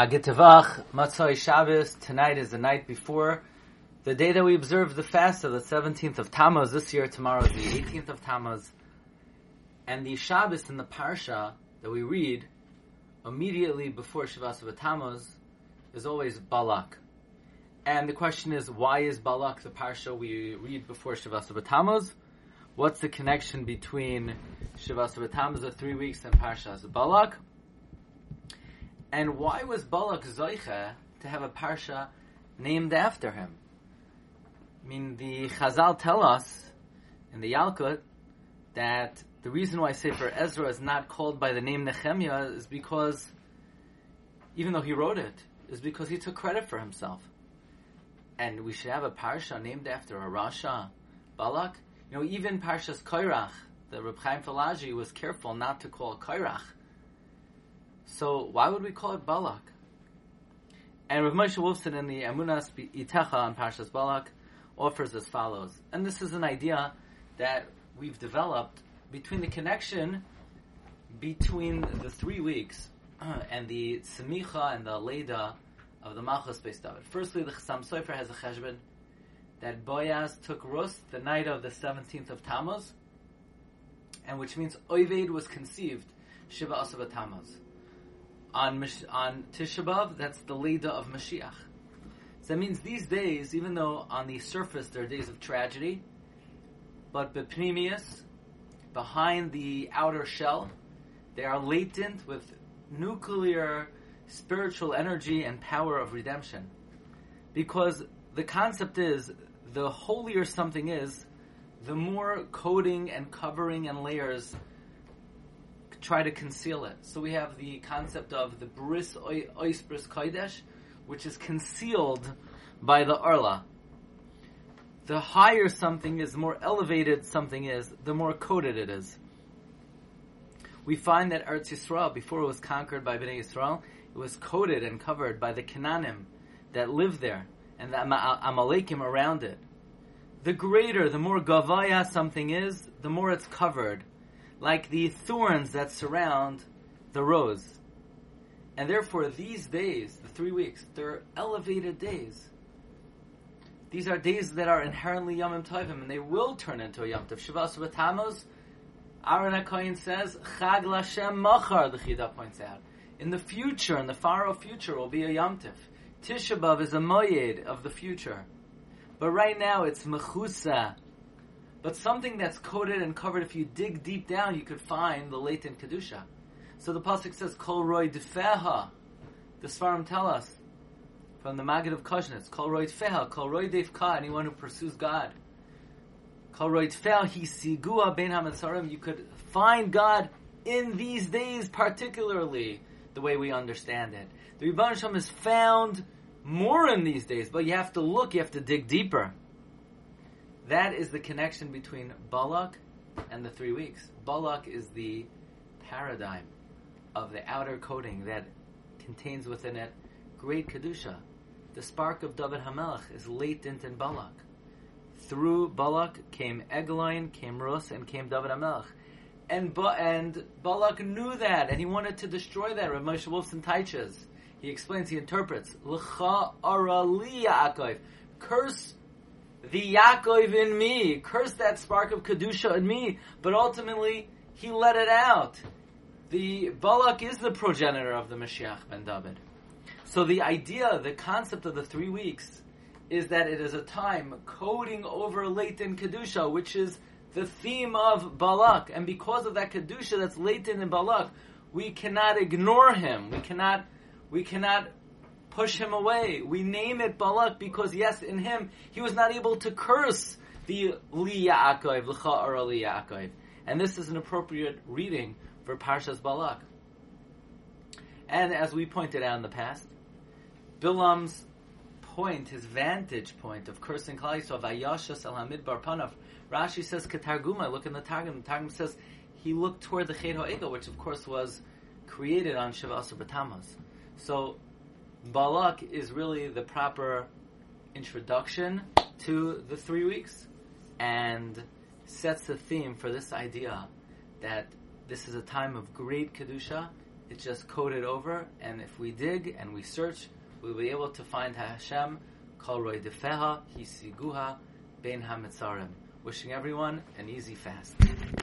Agitavach, Matzoi Shabbos, tonight is the night before the day that we observe the fast of the 17th of Tammuz. This year, tomorrow is the 18th of Tammuz. And the Shabbos in the Parsha that we read immediately before Shavas of Tammuz is always Balak. And the question is, why is Balak the Parsha we read before Shavas of Tammuz? What's the connection between Shavas of Tammuz, the three weeks, and Parshas Balak? And why was Balak Zoicha to have a parsha named after him? I mean, the Chazal tell us in the Yalkut that the reason why Sefer Ezra is not called by the name Nehemiah is because, even though he wrote it, is because he took credit for himself. And we should have a parsha named after a Rasha, Balak. You know, even Parshas Koirach, the Reb Chaim Falaji was careful not to call Koirach so why would we call it Balak? And Rav Moshe Wolfson in the Emunas Itecha on Parshas Balak offers as follows. And this is an idea that we've developed between the connection between the three weeks and the Semicha and the Leda of the Malchus Beis David. Firstly, the Chassam Sofer has a cheshbon that Boaz took Rus the night of the 17th of Tammuz, and which means Oived was conceived Shiva Asav Tammuz on on Tisha B'av, that's the Leda of Mashiach. So that means these days, even though on the surface they're days of tragedy, but bepnimius, behind the outer shell, they are latent with nuclear spiritual energy and power of redemption. Because the concept is, the holier something is, the more coating and covering and layers try to conceal it. So we have the concept of the bris ois bris kodesh, which is concealed by the arla. The higher something is, the more elevated something is, the more coated it is. We find that Eretz Yisrael, before it was conquered by Bnei Yisrael, it was coated and covered by the Canaanim that lived there and the Amalekim around it. The greater, the more gavaya something is, the more it's covered like the thorns that surround the rose. And therefore, these days, the three weeks, they're elevated days. These are days that are inherently Yom Tovim, and they will turn into a Yom Tov. Shavas B'Tammuz, Aaron HaKoyin says, Chag Lashem Machar, the Chida points out. In the future, in the far off future, will be a Yom Tov. Tisha B'Av is a Moyed of the future. But right now, it's Mechusa, but something that's coated and covered, if you dig deep down, you could find the latent kedusha. So the pasuk says, "Kol roy defeha." The Svarim tell us from the Maggid of Kushnitz, "Kol roy defeha, kol roy defka." Anyone who pursues God, "Kol roy defeha he sigua ben hametzarim." You could find God in these days, particularly the way we understand it. The Rebbe is found more in these days, but you have to look, you have to dig deeper. That is the connection between Balak and the three weeks. Balak is the paradigm of the outer coating that contains within it great kedusha. The spark of David Hamelech is latent in Balak. Through Balak came Eglon, came Rus, and came David Hamelech. And, ba- and Balak knew that, and he wanted to destroy that. Rav Moshe Wolfson teaches. He explains, he interprets. L'cha ara Curse the Yaakov in me, cursed that spark of Kedusha in me, but ultimately he let it out. The Balak is the progenitor of the Mashiach ben David. So the idea, the concept of the three weeks, is that it is a time coding over latent Kedusha, which is the theme of Balak. And because of that Kedusha that's latent in Balak, we cannot ignore him. We cannot, we cannot push him away. We name it Balak because yes, in him he was not able to curse the Li Yaakov, L'cha or Li Yaakov. And this is an appropriate reading for Parshas Balak. And as we pointed out in the past, Bilam's point, his vantage point of cursing Klal Yisrael, Vayashas El Hamidbar Panav, Rashi says Ketarguma, look in the Targum, the Targum says he looked toward the Ched HaEgel, which of course was created on Shiva Asur So Balak is really the proper introduction to the three weeks and sets the theme for this idea that this is a time of great Kedusha It's just coded over, and if we dig and we search, we'll be able to find Hashem, Kol Roy Defeha, Hisiguha, Ben HaMetzarim. Wishing everyone an easy fast.